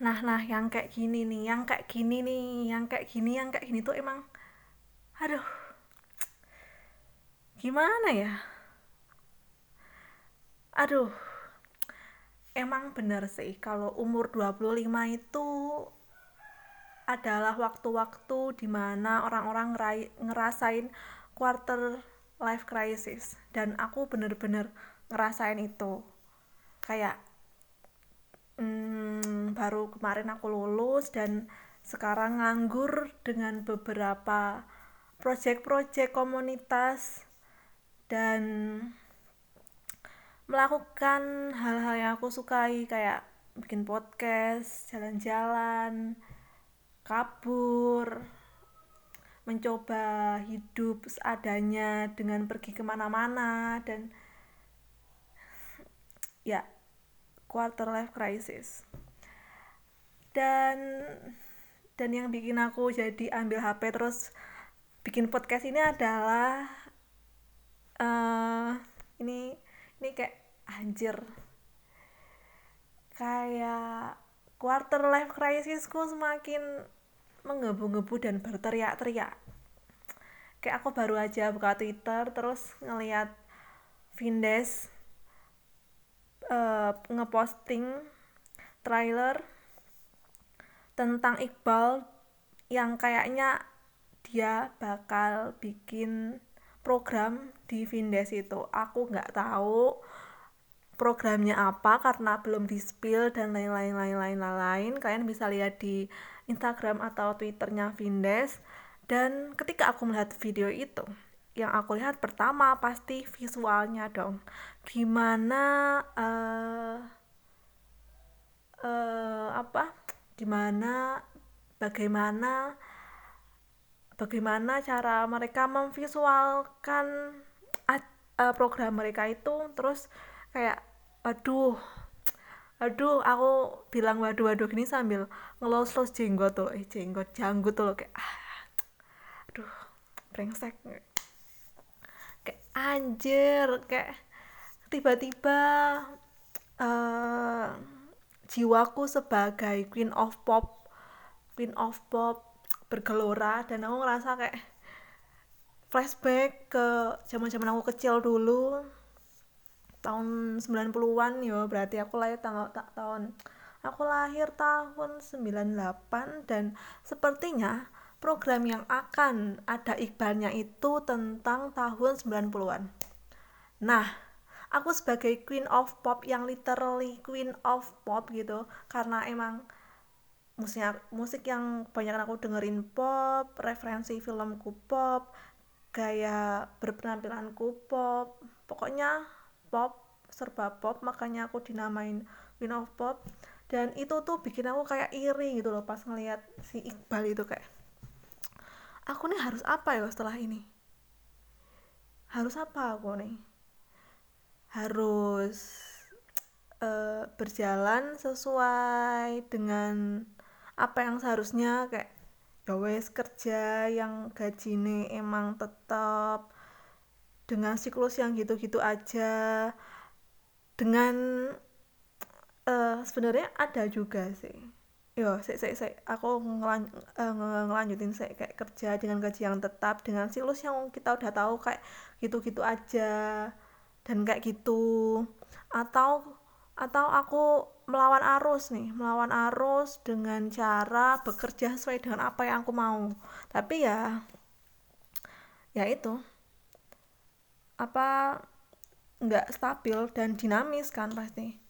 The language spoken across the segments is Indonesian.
nah nah yang kayak gini nih yang kayak gini nih yang kayak gini yang kayak gini tuh emang aduh gimana ya? Aduh emang bener sih kalau umur 25 itu adalah waktu-waktu di mana orang-orang ngerasain quarter life crisis. Dan aku bener-bener ngerasain itu. Kayak hmm, baru kemarin aku lulus dan sekarang nganggur dengan beberapa proyek-proyek komunitas dan melakukan hal-hal yang aku sukai kayak bikin podcast, jalan-jalan, kabur, mencoba hidup seadanya dengan pergi ke mana-mana dan ya quarter life crisis. Dan dan yang bikin aku jadi ambil HP terus bikin podcast ini adalah uh, ini ini kayak anjir. Kayak quarter life crisisku semakin menggebu-gebu dan berteriak-teriak. Kayak aku baru aja buka Twitter terus ngeliat Vindes uh, ngeposting trailer tentang Iqbal yang kayaknya dia bakal bikin program di Vindes itu. Aku nggak tahu programnya apa karena belum di spill dan lain-lain lain-lain lain kalian bisa lihat di Instagram atau Twitternya Vindes. Dan ketika aku melihat video itu yang aku lihat pertama pasti visualnya dong. Gimana uh, uh, apa? Gimana bagaimana bagaimana cara mereka memvisualkan uh, program mereka itu? Terus kayak aduh aduh aku bilang waduh waduh gini sambil ngelos los jenggot tuh eh jenggot janggut tuh kayak ah, aduh brengsek anjir kayak tiba-tiba uh, jiwaku sebagai queen of pop queen of pop bergelora dan aku ngerasa kayak flashback ke zaman-zaman aku kecil dulu tahun 90-an yo berarti aku lahir tanggal tak tahun aku lahir tahun 98 dan sepertinya program yang akan ada iklannya itu tentang tahun 90-an. Nah, aku sebagai queen of pop yang literally queen of pop gitu karena emang musiknya musik yang banyak aku dengerin pop, referensi filmku pop, gaya berpenampilanku pop, pokoknya pop serba pop makanya aku dinamain queen of pop dan itu tuh bikin aku kayak iri gitu loh pas ngeliat si Iqbal itu kayak aku nih harus apa ya setelah ini? Harus apa aku nih? Harus uh, berjalan sesuai dengan apa yang seharusnya kayak ya wes kerja yang gaji nih emang tetap dengan siklus yang gitu-gitu aja dengan uh, sebenarnya ada juga sih yo saya saya saya aku ngelan, uh, ngelanjutin saya kayak kerja dengan gaji yang tetap dengan siklus yang kita udah tahu kayak gitu-gitu aja. Dan kayak gitu. Atau atau aku melawan arus nih. Melawan arus dengan cara bekerja sesuai dengan apa yang aku mau. Tapi ya ya itu. Apa nggak stabil dan dinamis kan pasti.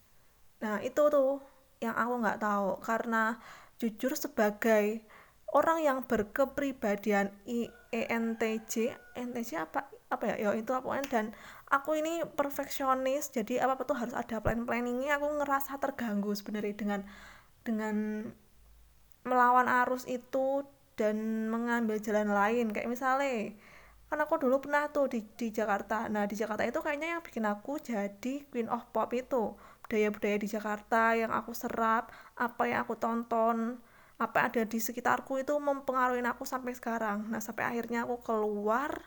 Nah itu tuh yang aku nggak tahu. Karena jujur sebagai orang yang berkepribadian IENTJ NTJ apa apa ya? Ya itu apa dan aku ini perfeksionis jadi apa apa tuh harus ada plan planningnya aku ngerasa terganggu sebenarnya dengan dengan melawan arus itu dan mengambil jalan lain. Kayak misalnya kan aku dulu pernah tuh di, di Jakarta. Nah di Jakarta itu kayaknya yang bikin aku jadi queen of pop itu budaya-budaya di Jakarta yang aku serap apa yang aku tonton apa yang ada di sekitarku itu mempengaruhi aku sampai sekarang. Nah sampai akhirnya aku keluar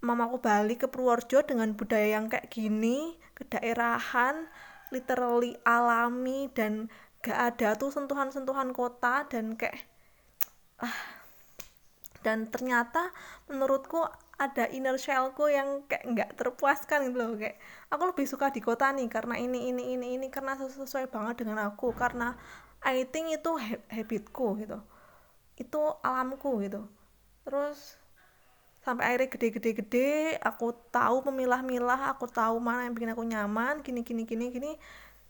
mamaku balik ke Purworejo dengan budaya yang kayak gini kedaerahan literally alami dan gak ada tuh sentuhan-sentuhan kota dan kayak ah. Dan ternyata menurutku ada inner shellku yang kayak nggak terpuaskan gitu loh. Kayak aku lebih suka di kota nih karena ini ini ini ini karena sesuai banget dengan aku karena I think itu habitku gitu. Itu alamku gitu. Terus sampai akhirnya gede-gede-gede aku tahu memilah-milah aku tahu mana yang bikin aku nyaman gini gini gini gini.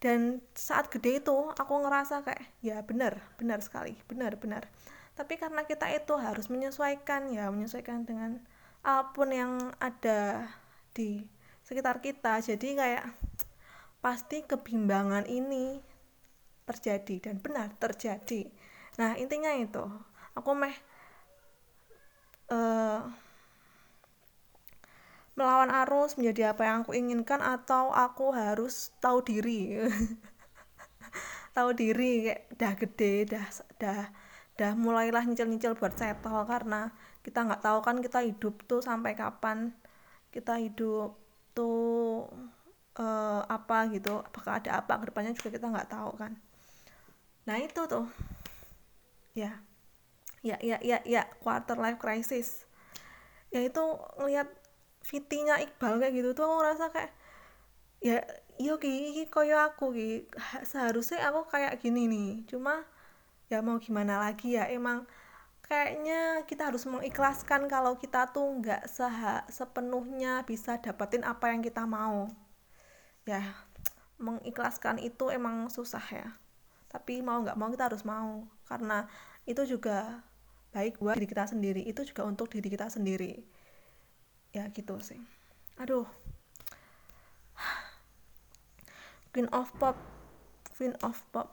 Dan saat gede itu aku ngerasa kayak ya benar benar sekali benar benar. Tapi karena kita itu harus menyesuaikan ya menyesuaikan dengan apa pun yang ada di sekitar kita jadi kayak pasti kebimbangan ini terjadi dan benar terjadi. Nah intinya itu aku meh uh, melawan arus menjadi apa yang aku inginkan atau aku harus tahu diri? Tahu diri kayak dah gede dah dah dah mulailah nyicil-nyicil buat settle karena kita nggak tahu kan kita hidup tuh sampai kapan. Kita hidup tuh uh, apa gitu apakah ada apa ke depannya juga kita nggak tahu kan. Nah itu tuh. Ya. Ya ya ya ya quarter life crisis. Ya itu ngelihat fitinya Iqbal kayak gitu tuh aku ngerasa kayak ya yo ki koyo aku ki. Seharusnya aku kayak gini nih. Cuma ya mau gimana lagi ya. Emang kayaknya kita harus mengikhlaskan kalau kita tuh nggak seha sepenuhnya bisa dapetin apa yang kita mau. Ya mengikhlaskan itu emang susah ya. Tapi mau nggak mau kita harus mau. Karena itu juga baik buat diri kita sendiri itu juga untuk diri kita sendiri. Ya gitu sih. Aduh. Queen of Pop Queen of Pop.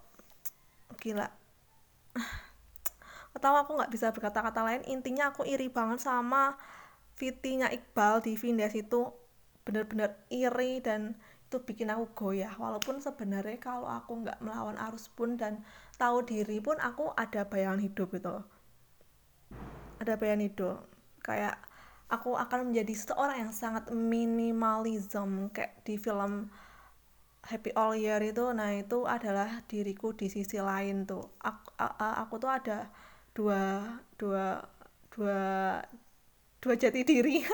Gila atau aku nggak bisa berkata-kata lain. Intinya aku iri banget sama fitinya Iqbal di Vindes itu. Bener-bener iri dan itu bikin aku goyah. Walaupun sebenarnya kalau aku nggak melawan arus pun dan tahu diri pun aku ada bayangan hidup gitu ada bayangan hidup. Kayak aku akan menjadi seorang yang sangat minimalism kayak di film Happy All Year itu nah itu adalah diriku di sisi lain tuh. Aku, aku tuh ada dua dua dua dua jati diri.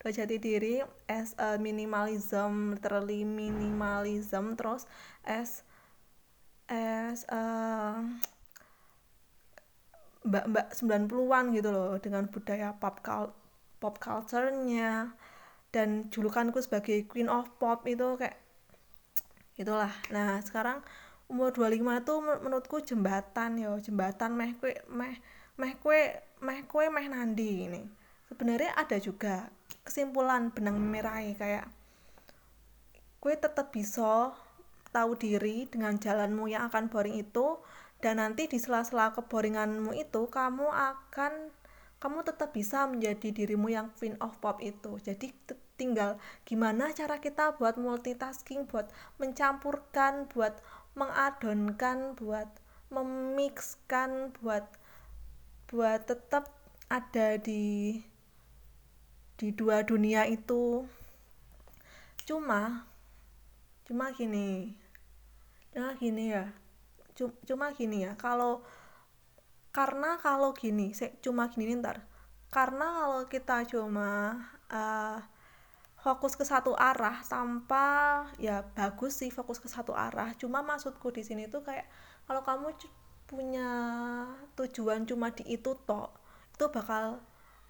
Dua jati diri as a minimalism literally minimalism terus as as uh, mbak-mbak 90-an gitu loh dengan budaya pop pop culture-nya. Dan julukanku sebagai Queen of Pop itu kayak itulah. Nah sekarang umur 25 itu menurutku jembatan ya jembatan meh kue meh meh kue meh kue meh nandi ini. Sebenarnya ada juga kesimpulan benang merah kayak kue tetap bisa tahu diri dengan jalanmu yang akan boring itu dan nanti di sela-sela keboringanmu itu kamu akan kamu tetap bisa menjadi dirimu yang queen of pop itu. Jadi tinggal gimana cara kita buat multitasking buat mencampurkan buat mengadonkan buat memixkan buat buat tetap ada di di dua dunia itu. Cuma cuma gini cuma gini ya cuma gini ya kalau karena kalau gini cuma gini ntar. Karena kalau kita cuma uh, fokus ke satu arah tanpa ya bagus sih fokus ke satu arah. Cuma maksudku di sini tuh kayak kalau kamu punya tujuan cuma di itu toh itu bakal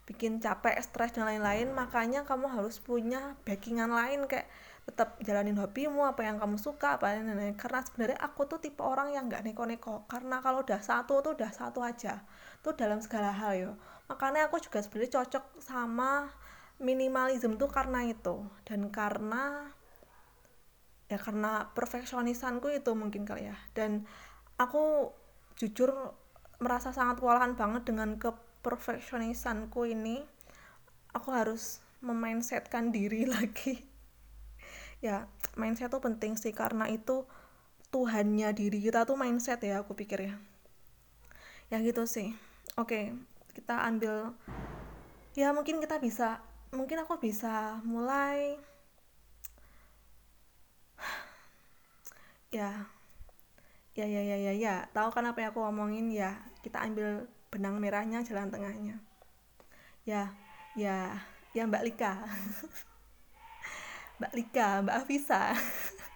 bikin capek stres dan lain-lain. Makanya kamu harus punya backingan lain kayak tetap jalanin hobimu apa yang kamu suka apa ini lain karena sebenarnya aku tuh tipe orang yang nggak neko-neko. Karena kalau udah satu tuh udah satu aja. Tuh dalam segala hal yo. Makanya aku juga sebenarnya cocok sama minimalism tuh karena itu. Dan karena ya karena perfeksionisanku itu mungkin kali ya. Dan aku jujur merasa sangat kewalahan banget dengan keperfeksionisanku ini. Aku harus memindsetkan diri lagi. Ya mindset tuh penting sih karena itu Tuhannya diri kita tuh mindset ya aku pikir ya. Ya gitu sih. Oke kita ambil ya mungkin kita bisa mungkin aku bisa mulai. Ya. Ya ya ya ya tahu kan apa yang aku ngomongin ya kita ambil benang merahnya jalan tengahnya. Ya ya ya Mbak Lika. Mbak Lika Mbak Afisa.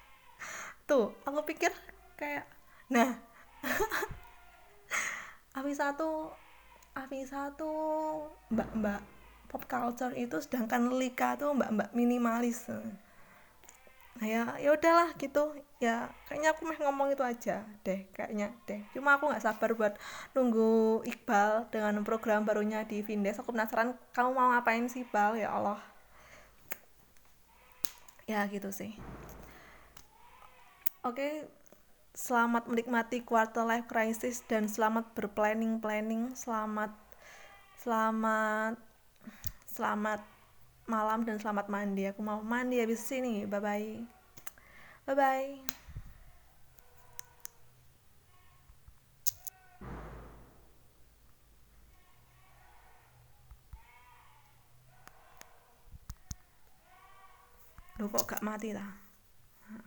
Tuh aku pikir kayak nah. Afisa tuh Afisa tuh mbak-mbak pop culture itu sedangkan Lika tuh mbak-mbak minimalis. Nah ya ya udahlah gitu. Ya kayaknya aku mah ngomong itu aja deh kayaknya deh. Cuma aku nggak sabar buat nunggu Iqbal dengan program barunya di Vindes. Aku penasaran kamu mau ngapain sih Bal? Ya Allah. Ya gitu sih. Oke selamat menikmati quarter life crisis dan selamat berplanning planning selamat selamat selamat malam dan selamat mandi. Aku mau mandi habis sini. Bye bye bye bye Loh kok gak mati lah? Nah,